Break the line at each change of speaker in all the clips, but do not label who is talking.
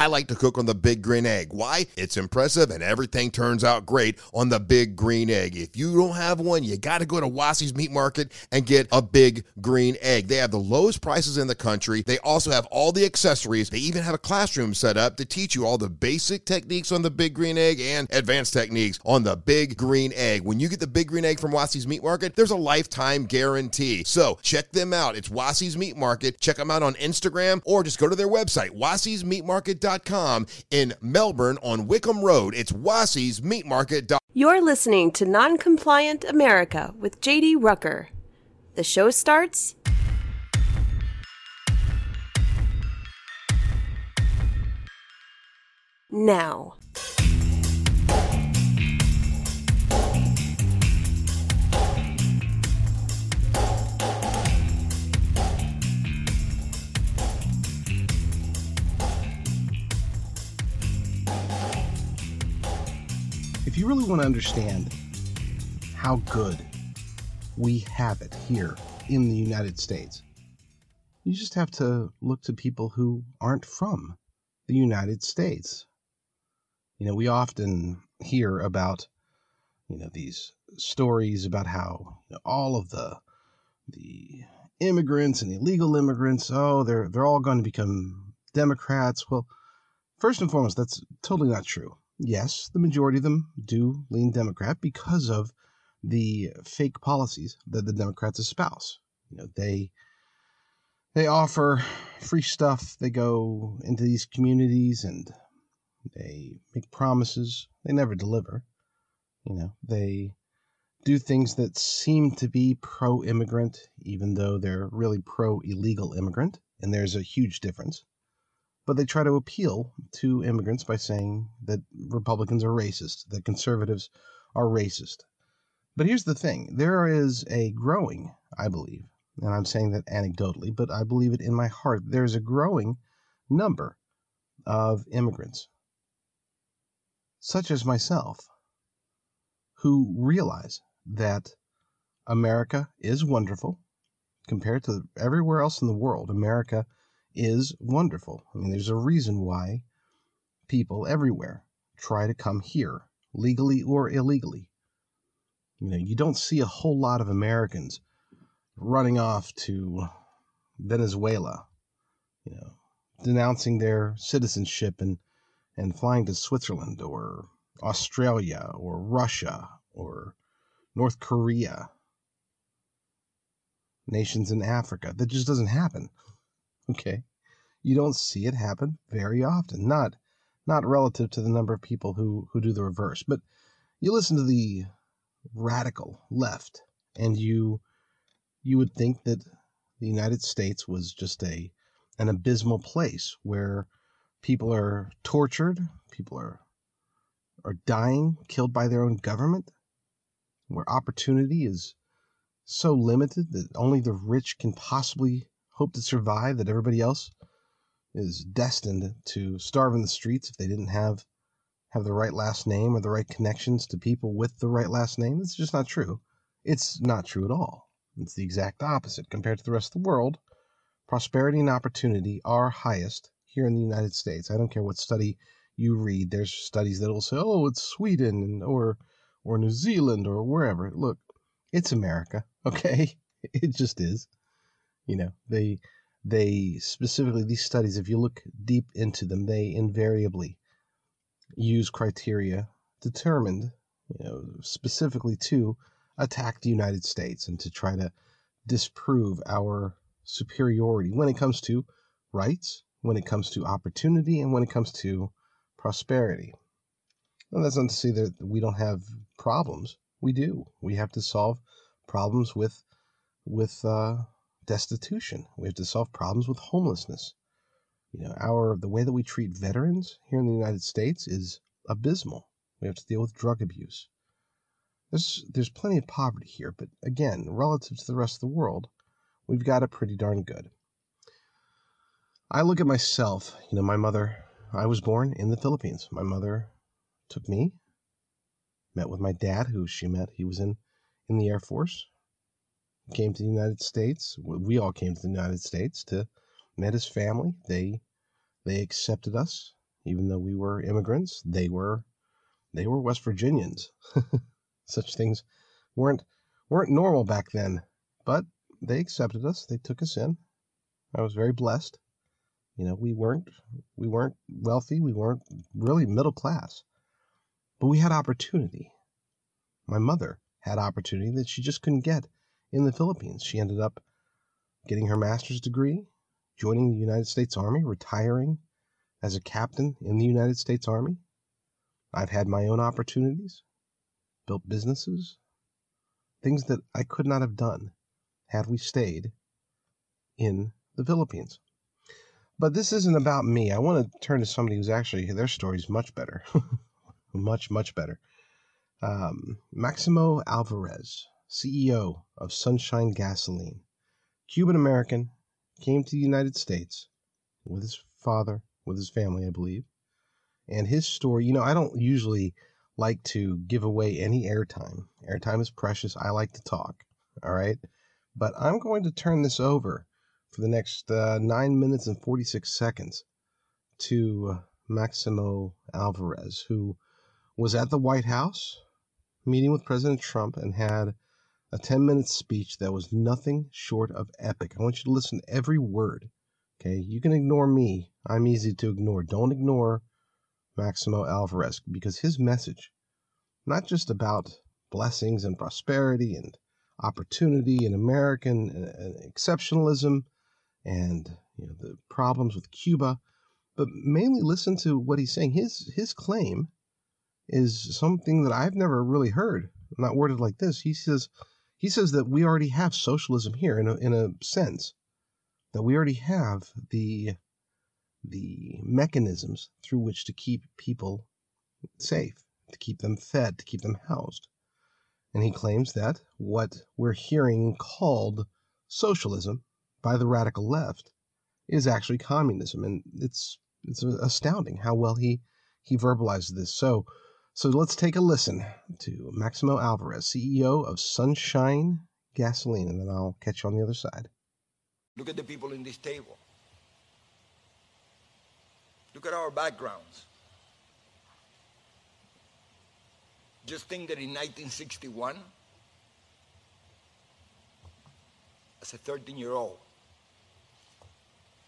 I like to cook on the Big Green Egg. Why? It's impressive and everything turns out great on the Big Green Egg. If you don't have one, you got to go to Wassy's Meat Market and get a Big Green Egg. They have the lowest prices in the country. They also have all the accessories. They even have a classroom set up to teach you all the basic techniques on the Big Green Egg and advanced techniques on the Big Green Egg. When you get the Big Green Egg from Wassy's Meat Market, there's a lifetime guarantee. So check them out. It's Wassy's Meat Market. Check them out on Instagram or just go to their website, wassysmeatmarket.com in Melbourne on Wickham Road. It's wassysmeatmarket.com.
You're listening to Noncompliant America with JD Rucker. The show starts now.
You really want to understand how good we have it here in the United States, you just have to look to people who aren't from the United States. You know, we often hear about, you know, these stories about how you know, all of the the immigrants and illegal immigrants, oh, they're they're all going to become Democrats. Well, first and foremost, that's totally not true. Yes, the majority of them do lean Democrat because of the fake policies that the Democrats espouse. You know, they they offer free stuff. They go into these communities and they make promises. They never deliver. You know, they do things that seem to be pro immigrant, even though they're really pro illegal immigrant. And there's a huge difference. But they try to appeal to immigrants by saying that Republicans are racist, that conservatives are racist. But here's the thing there is a growing, I believe, and I'm saying that anecdotally, but I believe it in my heart, there's a growing number of immigrants, such as myself, who realize that America is wonderful compared to everywhere else in the world. America is wonderful. I mean, there's a reason why people everywhere try to come here, legally or illegally. You know, you don't see a whole lot of Americans running off to Venezuela, you know, denouncing their citizenship and, and flying to Switzerland or Australia or Russia or North Korea, nations in Africa. That just doesn't happen. Okay. You don't see it happen very often. Not not relative to the number of people who, who do the reverse. But you listen to the radical left and you you would think that the United States was just a an abysmal place where people are tortured, people are are dying, killed by their own government, where opportunity is so limited that only the rich can possibly hope to survive, that everybody else is destined to starve in the streets if they didn't have have the right last name or the right connections to people with the right last name. It's just not true. It's not true at all. It's the exact opposite. Compared to the rest of the world, prosperity and opportunity are highest here in the United States. I don't care what study you read. There's studies that will say, "Oh, it's Sweden or or New Zealand or wherever." Look, it's America, okay? It just is. You know, they they specifically these studies if you look deep into them, they invariably use criteria determined, you know, specifically to attack the United States and to try to disprove our superiority when it comes to rights, when it comes to opportunity, and when it comes to prosperity. And that's not to say that we don't have problems. We do. We have to solve problems with with uh, destitution. We have to solve problems with homelessness. You know, our the way that we treat veterans here in the United States is abysmal. We have to deal with drug abuse. There's there's plenty of poverty here, but again, relative to the rest of the world, we've got it pretty darn good. I look at myself, you know, my mother, I was born in the Philippines. My mother took me, met with my dad, who she met, he was in in the Air Force, came to the United States. We all came to the United States to met his family. They they accepted us Even though we were immigrants, they were they were West Virginians. Such things weren't weren't normal back then, but they accepted us. They took us in. I was very blessed. You know, we weren't we weren't wealthy. We weren't really middle class, but we had opportunity. My mother had opportunity that she just couldn't get in the Philippines. She ended up getting her master's degree, joining the United States Army, retiring as a captain in the United States Army. I've had my own opportunities, built businesses, things that I could not have done had we stayed in the Philippines. But this isn't about me. I want to turn to somebody who's actually, their story is much better. much, much better. Um, Maximo Alvarez, CEO of Sunshine Gasoline, Cuban American, came to the United States with his father, with his family, I believe. And his story, you know, I don't usually like to give away any airtime. Airtime is precious. I like to talk. All right. But I'm going to turn this over for the next uh, nine minutes and 46 seconds to Maximo Alvarez, who was at the White House meeting with President Trump and had a 10 minute speech that was nothing short of epic. I want you to listen to every word. Okay, you can ignore me. I'm easy to ignore. Don't ignore Maximo Alvarez because his message, not just about blessings and prosperity and opportunity and American uh, exceptionalism and you know, the problems with Cuba, but mainly listen to what he's saying. His his claim is something that I've never really heard, not worded like this. He says he says that we already have socialism here in a, in a sense that we already have the the mechanisms through which to keep people safe, to keep them fed, to keep them housed. And he claims that what we're hearing called socialism by the radical left is actually communism. And it's it's astounding how well he he verbalized this. So so let's take a listen to Maximo Alvarez, CEO of Sunshine Gasoline, and then I'll catch you on the other side.
Look at the people in this table. Look at our backgrounds. Just think that in 1961, as a 13 year old,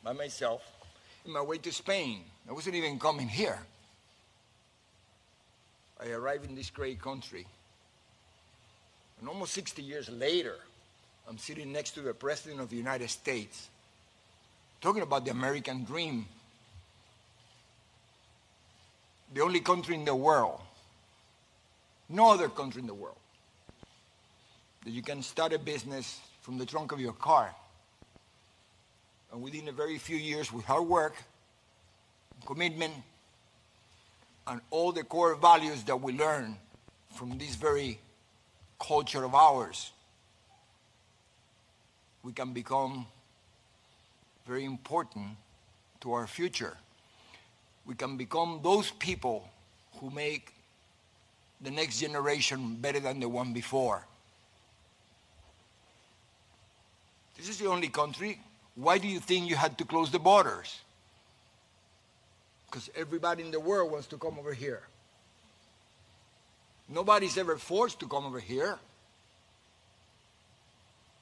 by myself, in my way to Spain, I wasn't even coming here. I arrived in this great country. And almost 60 years later, I'm sitting next to the President of the United States, talking about the American dream. The only country in the world, no other country in the world, that you can start a business from the trunk of your car. And within a very few years, with hard work, commitment, and all the core values that we learn from this very culture of ours, we can become very important to our future. We can become those people who make the next generation better than the one before. This is the only country. Why do you think you had to close the borders? Because everybody in the world wants to come over here. Nobody's ever forced to come over here.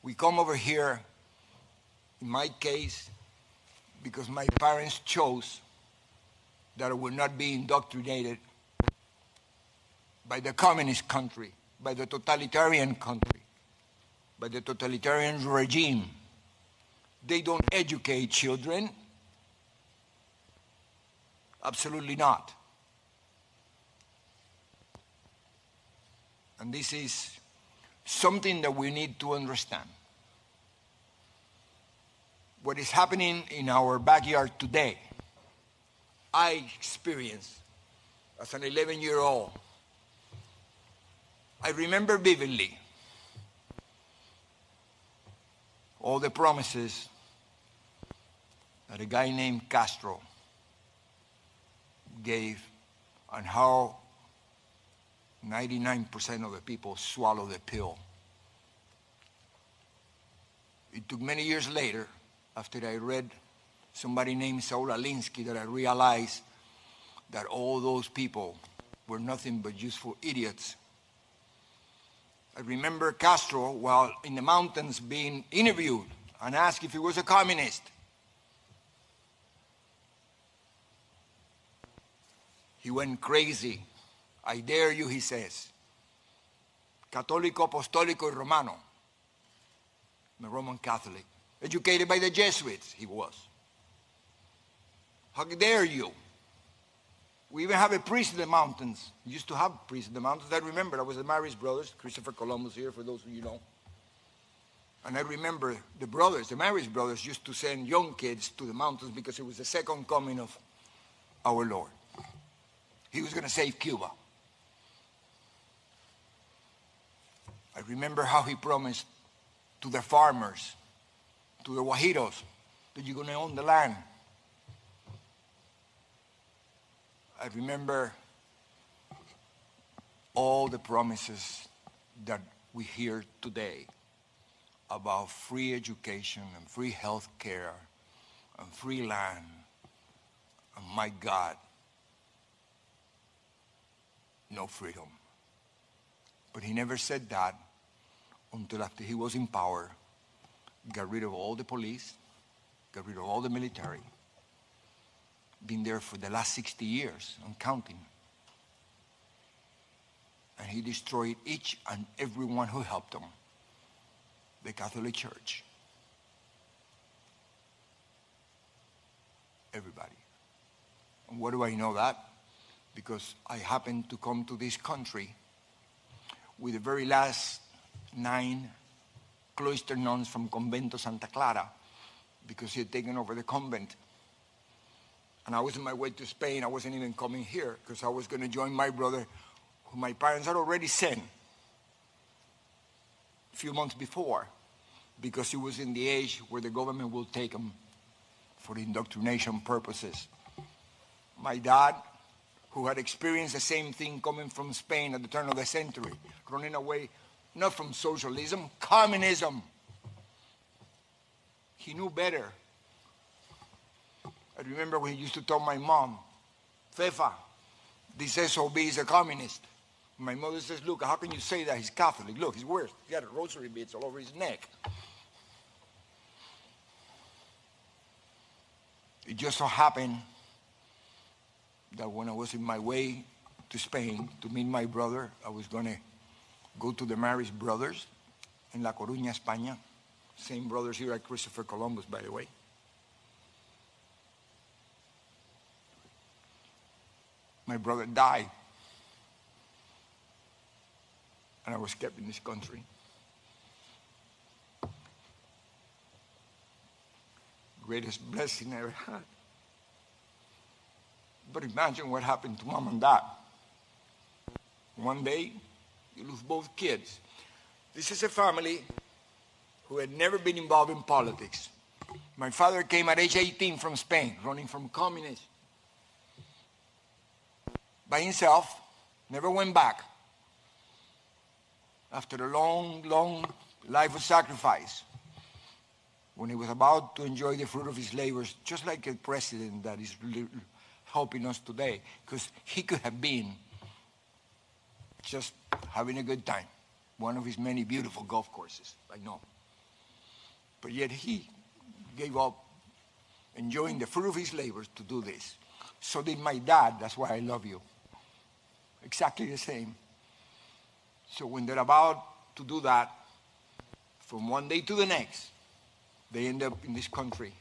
We come over here, in my case, because my parents chose that I would not be indoctrinated by the communist country, by the totalitarian country, by the totalitarian regime. They don't educate children. Absolutely not. And this is something that we need to understand. What is happening in our backyard today, I experienced as an 11 year old. I remember vividly all the promises that a guy named Castro gave and how 99% of the people swallow the pill. It took many years later, after I read somebody named Saul Alinsky, that I realized that all those people were nothing but useful idiots. I remember Castro while in the mountains being interviewed and asked if he was a communist. He went crazy. I dare you, he says. Católico, apostólico, y romano. I'm a Roman Catholic. Educated by the Jesuits, he was. How dare you? We even have a priest in the mountains. We used to have priests in the mountains. I remember, I was the Marist brothers, Christopher Columbus here, for those of you know. And I remember the brothers, the Marist brothers, used to send young kids to the mountains because it was the second coming of our Lord. He was going to save Cuba. I remember how he promised to the farmers, to the Guajiros, that you're going to own the land. I remember all the promises that we hear today about free education and free health care and free land. And my God, no freedom. But he never said that until after he was in power, got rid of all the police, got rid of all the military, been there for the last 60 years and counting. And he destroyed each and every one who helped him. The Catholic Church. Everybody. And what do I know that? Because I happened to come to this country with the very last nine cloister nuns from Convento Santa Clara because he had taken over the convent. And I was on my way to Spain. I wasn't even coming here because I was going to join my brother, who my parents had already sent a few months before because he was in the age where the government will take him for indoctrination purposes. My dad, who had experienced the same thing coming from Spain at the turn of the century, running away not from socialism, communism. He knew better. I remember when he used to tell my mom, Fefa, this SOB is a communist. My mother says, look, how can you say that? He's Catholic. Look, he's worse. He got rosary beads all over his neck. It just so happened that when I was in my way to Spain to meet my brother, I was going to go to the Marist brothers in La Coruña, España. Same brothers here at Christopher Columbus, by the way. My brother died. And I was kept in this country. Greatest blessing I ever had. But imagine what happened to mom and dad. One day, you lose both kids. This is a family who had never been involved in politics. My father came at age 18 from Spain, running from communists. By himself, never went back. After a long, long life of sacrifice, when he was about to enjoy the fruit of his labors, just like a president that is helping us today, because he could have been just having a good time. One of his many beautiful golf courses, I know. But yet he gave up enjoying the fruit of his labors to do this. So did my dad. That's why I love you. Exactly the same. So when they're about to do that, from one day to the next, they end up in this country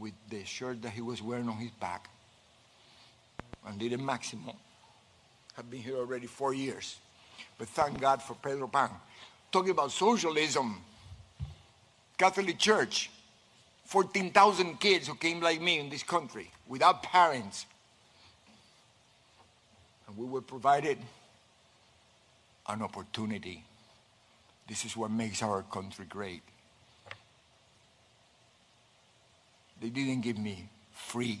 with the shirt that he was wearing on his back and did a maximum. I've been here already four years. But thank God for Pedro Pan. Talking about socialism, Catholic Church, 14,000 kids who came like me in this country without parents. And we were provided an opportunity. This is what makes our country great. They didn't give me free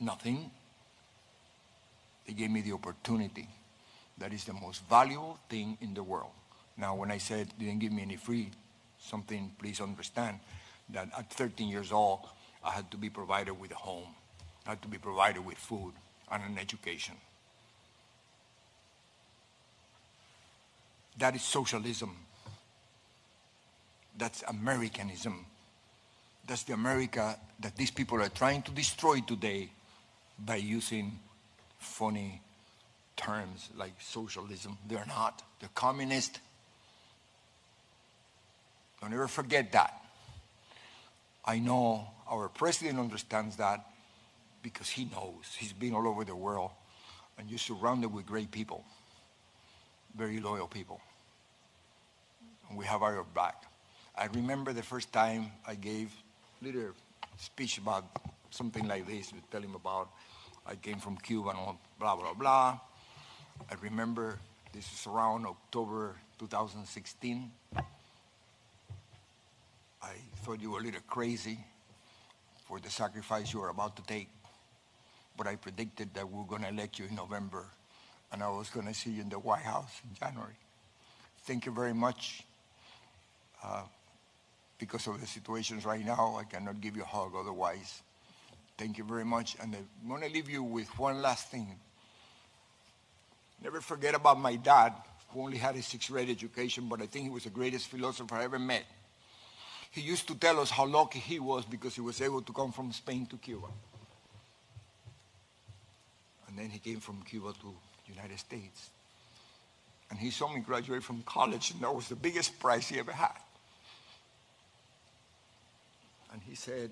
nothing. They gave me the opportunity. That is the most valuable thing in the world. Now, when I said they didn't give me any free something, please understand that at 13 years old, I had to be provided with a home. had to be provided with food and an education. That is socialism. That's Americanism. That's the America that these people are trying to destroy today by using funny terms like socialism. They're not. They're communist. Don't ever forget that. I know our president understands that because he knows. He's been all over the world and you're surrounded with great people, very loyal people. And we have our back. I remember the first time I gave little speech about something like this, We tell him about I came from Cuba and blah, blah, blah. I remember this is around October 2016. I thought you were a little crazy for the sacrifice you were about to take, but I predicted that we were going to elect you in November and I was going to see you in the White House in January. Thank you very much. Uh, because of the situations right now, I cannot give you a hug otherwise. Thank you very much. And I'm going to leave you with one last thing. Never forget about my dad, who only had a sixth grade education, but I think he was the greatest philosopher I ever met. He used to tell us how lucky he was because he was able to come from Spain to Cuba. And then he came from Cuba to the United States. And he saw me graduate from college, and that was the biggest prize he ever had. And he said,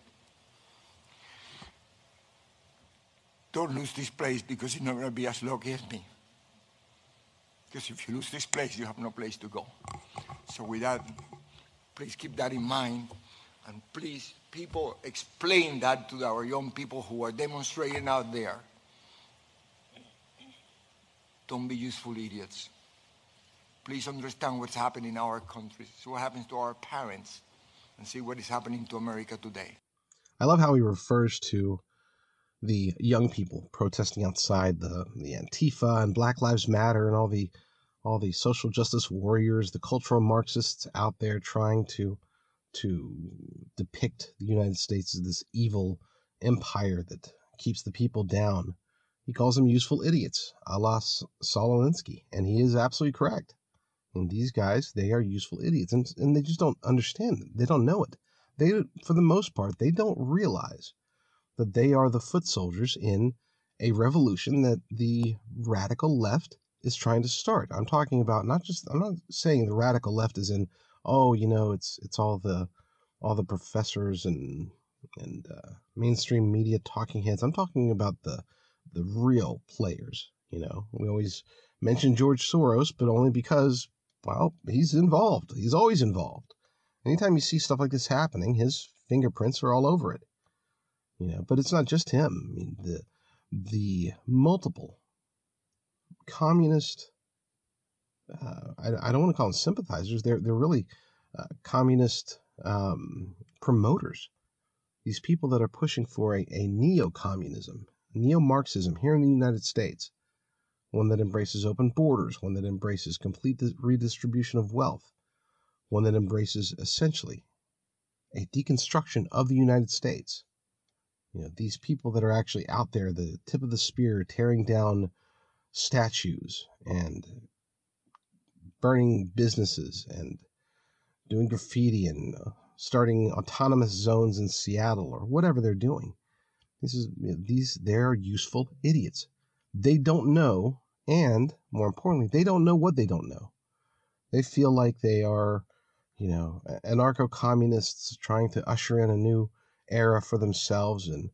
don't lose this place because you're not going to be as lucky as me. Because if you lose this place, you have no place to go. So with that, please keep that in mind. And please, people, explain that to our young people who are demonstrating out there. Don't be useful idiots. Please understand what's happening in our country. See what happens to our parents and see what is happening to America today.
I love how he refers to the young people protesting outside the the Antifa and Black Lives Matter and all the all the social justice warriors, the cultural Marxists out there trying to to depict the United States as this evil empire that keeps the people down. He calls them useful idiots, a la Saul and he is absolutely correct. And these guys, they are useful idiots, and, and they just don't understand. They don't know it. They, for the most part, they don't realize that they are the foot soldiers in a revolution that the radical left is trying to start. I'm talking about not just I'm not saying the radical left is in oh, you know, it's it's all the all the professors and and uh, mainstream media talking heads. I'm talking about the the real players, you know. We always mention George Soros, but only because well, he's involved. He's always involved. Anytime you see stuff like this happening, his fingerprints are all over it. You know, but it's not just him. I mean, the the multiple communist uh, I, I, don't want to call them sympathizers. They're they're really uh, communist um, promoters. These people that are pushing for a, a neo-communism, neo-Marxism here in the United States, one that embraces open borders, one that embraces complete redistribution of wealth, one that embraces essentially a deconstruction of the United States you know, these people that are actually out there, the tip of the spear, tearing down statues and burning businesses and doing graffiti and uh, starting autonomous zones in Seattle or whatever they're doing. This is you know, these they're useful idiots. They don't know, and more importantly, they don't know what they don't know. They feel like they are, you know, anarcho-communists trying to usher in a new era for themselves and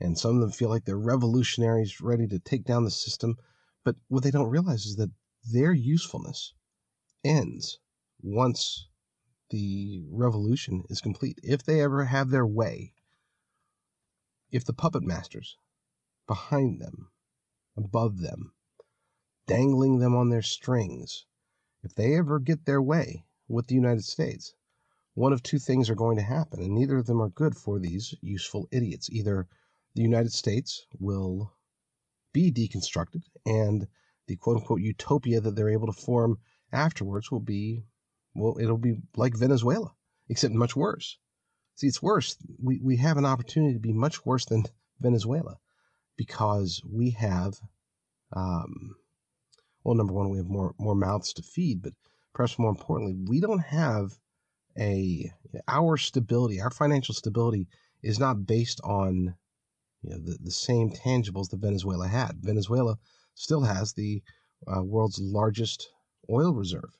and some of them feel like they're revolutionaries ready to take down the system but what they don't realize is that their usefulness ends once the revolution is complete if they ever have their way if the puppet masters behind them above them dangling them on their strings if they ever get their way with the United States one of two things are going to happen, and neither of them are good for these useful idiots. Either the United States will be deconstructed, and the quote unquote utopia that they're able to form afterwards will be, well, it'll be like Venezuela, except much worse. See, it's worse. We, we have an opportunity to be much worse than Venezuela. Because we have, um, well, number one, we have more more mouths to feed, but perhaps more importantly, we don't have a our stability, our financial stability is not based on you know, the, the same tangibles that Venezuela had. Venezuela still has the uh, world's largest oil reserve.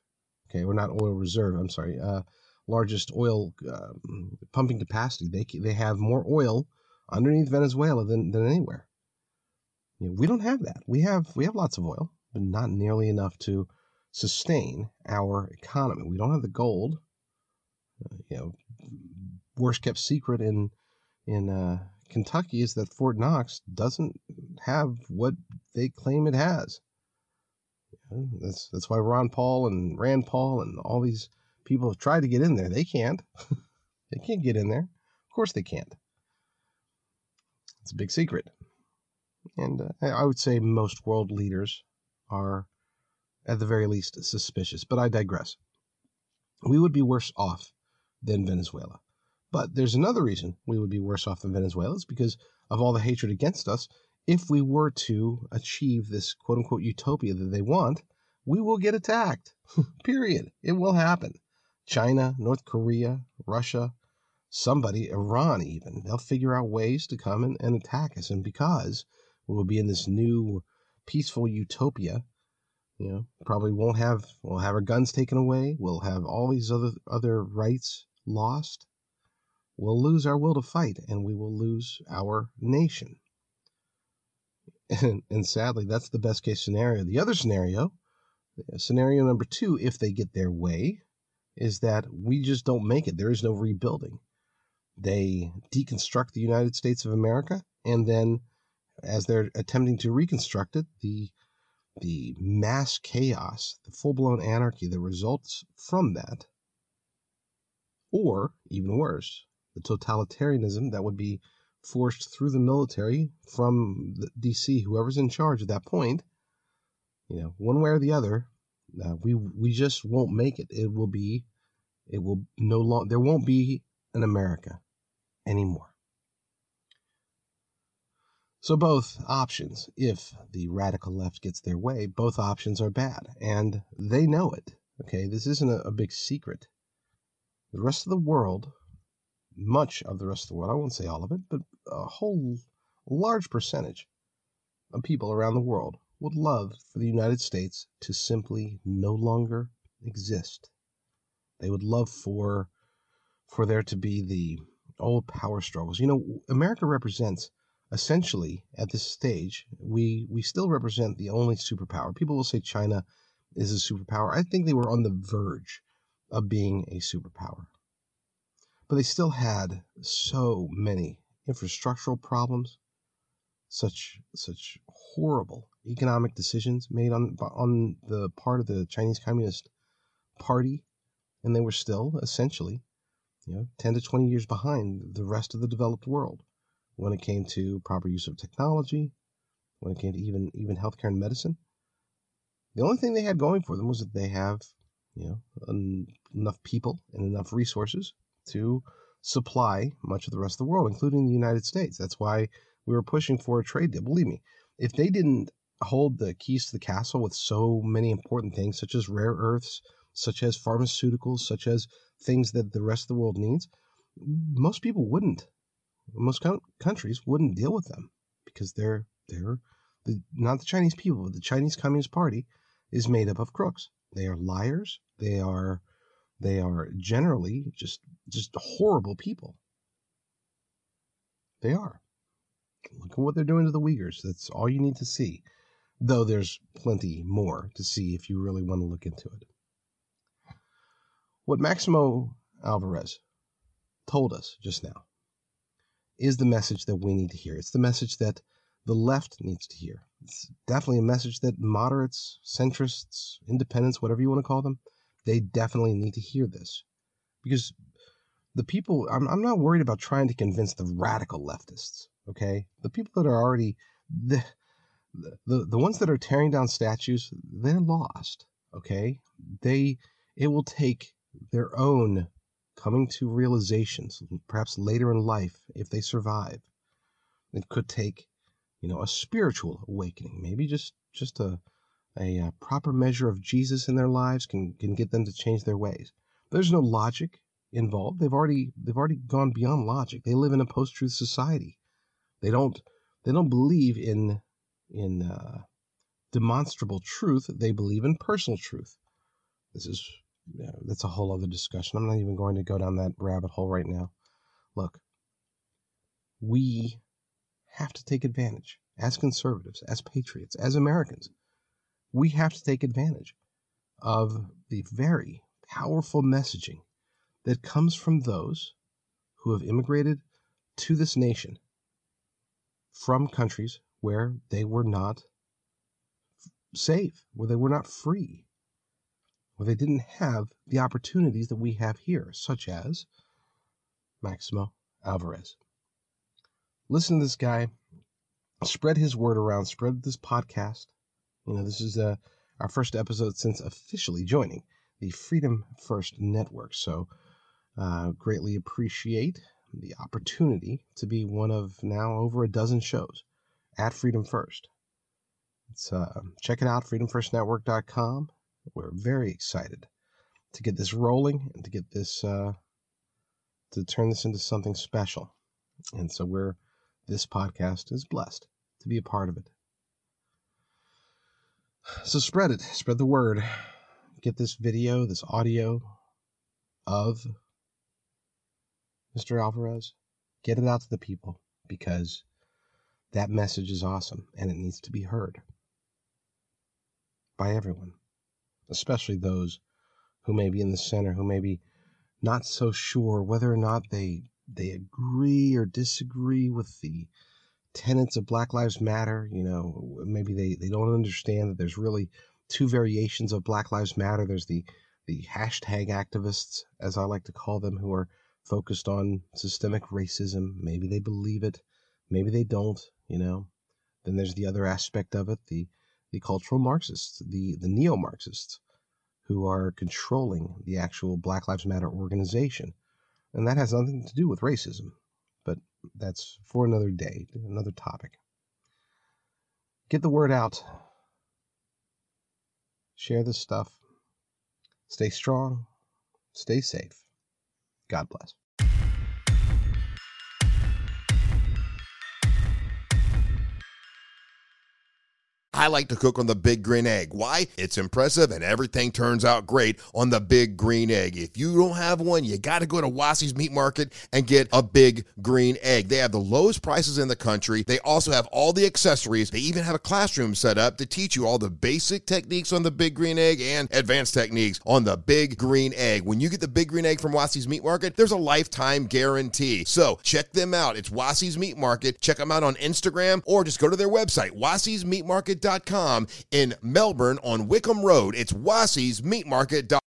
Okay, or not oil reserve. I'm sorry, uh, largest oil um, pumping capacity. They they have more oil underneath Venezuela than than anywhere. You know, we don't have that. We have we have lots of oil, but not nearly enough to sustain our economy. We don't have the gold. Uh, you know, worst kept secret in in uh, Kentucky is that Fort Knox doesn't have what they claim it has. That's that's why Ron Paul and Rand Paul and all these people have tried to get in there. They can't. they can't get in there. Of course they can't. It's a big secret. And uh, I would say most world leaders are, at the very least, suspicious. But I digress. We would be worse off than Venezuela. But there's another reason we would be worse off than Venezuela. is because of all the hatred against us. If we were to achieve this quote unquote utopia that they want, we will get attacked. Period. It will happen. China, North Korea, Russia, somebody, Iran even, they'll figure out ways to come and, and attack us. And because we will be in this new peaceful utopia, you know, probably won't have, we'll have our guns taken away. We'll have all these other, other rights lost we'll lose our will to fight and we will lose our nation. And, and sadly, that's the best case scenario. The other scenario, scenario number two, if they get their way, is that we just don't make it. There is no rebuilding. They deconstruct the United States of America, and then as they're attempting to reconstruct it, the the mass chaos, the full blown anarchy that results from that, or even worse, the totalitarianism that would be forced through the military from the DC, whoever's in charge at that point, you know, one way or the other, uh, we we just won't make it. It will be, it will no longer. There won't be an America anymore. So both options, if the radical left gets their way, both options are bad, and they know it. Okay, this isn't a, a big secret. The rest of the world much of the rest of the world, I won't say all of it, but a whole large percentage of people around the world would love for the United States to simply no longer exist. They would love for for there to be the old power struggles. You know, America represents essentially at this stage, we we still represent the only superpower. People will say China is a superpower. I think they were on the verge of being a superpower but they still had so many infrastructural problems, such such horrible economic decisions made on on the part of the Chinese Communist Party, and they were still essentially, you know, 10 to 20 years behind the rest of the developed world when it came to proper use of technology, when it came to even even healthcare and medicine. The only thing they had going for them was that they have, you know, enough people and enough resources to supply much of the rest of the world, including the United States. That's why we were pushing for a trade deal. Believe me, if they didn't hold the keys to the castle with so many important things, such as rare earths, such as pharmaceuticals, such as things that the rest of the world needs, most people wouldn't. Most countries wouldn't deal with them because they're they're the, not the Chinese people, but the Chinese Communist Party is made up of crooks. They are liars. They are they are generally just just horrible people. They are. Look at what they're doing to the Uyghurs. That's all you need to see. Though there's plenty more to see if you really want to look into it. What Maximo Alvarez told us just now is the message that we need to hear. It's the message that the left needs to hear. It's definitely a message that moderates, centrists, independents, whatever you want to call them, they definitely need to hear this because the people I'm, I'm not worried about trying to convince the radical leftists okay the people that are already the, the the ones that are tearing down statues they're lost okay they it will take their own coming to realizations perhaps later in life if they survive it could take you know, a spiritual awakening, maybe just just a a, uh, proper measure of Jesus in their lives can can get them to change their ways. There's no logic involved. They've already they've already gone beyond logic. They live in a post-truth society. They don't they don't believe in in uh, demonstrable truth. They believe in personal truth. This is that's a whole other discussion. I'm not even going to go down that rabbit hole right now. Look, we have to take advantage as conservatives, as patriots, as Americans. We have to take advantage of the very powerful messaging that comes from those who have immigrated to this nation from countries where they were not safe, where they were not free, where they didn't have the opportunities that we have here, such as Maximo Alvarez. Listen to this guy, spread his word around, spread this podcast. You know, this is uh, our first episode since officially joining the Freedom First Network. So, uh, greatly appreciate the opportunity to be one of now over a dozen shows at Freedom First. It's, uh, check it out, freedomfirstnetwork.com. We're very excited to get this rolling and to get this, uh, to turn this into something special. And so we're, this podcast is blessed to be a part of it. So spread it, spread the word. Get this video, this audio of Mr. Alvarez. Get it out to the people because that message is awesome and it needs to be heard by everyone, especially those who may be in the center, who may be not so sure whether or not they they agree or disagree with the tenets of Black Lives Matter. You know, maybe they, they don't understand that there's really two variations of Black Lives Matter. There's the the hashtag activists, as I like to call them, who are focused on systemic racism. Maybe they believe it, maybe they don't, you know. Then there's the other aspect of it, the the cultural Marxists, the, the neo Marxists, who are controlling the actual Black Lives Matter organization. And that has nothing to do with racism, but that's for another day, another topic. Get the word out. Share this stuff. Stay strong. Stay safe. God bless.
I like to cook on the Big Green Egg. Why? It's impressive and everything turns out great on the Big Green Egg. If you don't have one, you got to go to Wassy's Meat Market and get a Big Green Egg. They have the lowest prices in the country. They also have all the accessories. They even have a classroom set up to teach you all the basic techniques on the Big Green Egg and advanced techniques on the Big Green Egg. When you get the Big Green Egg from Wassy's Meat Market, there's a lifetime guarantee. So check them out. It's Wassy's Meat Market. Check them out on Instagram or just go to their website, Wassy's In Melbourne on Wickham Road. It's Wassy's Meat Market.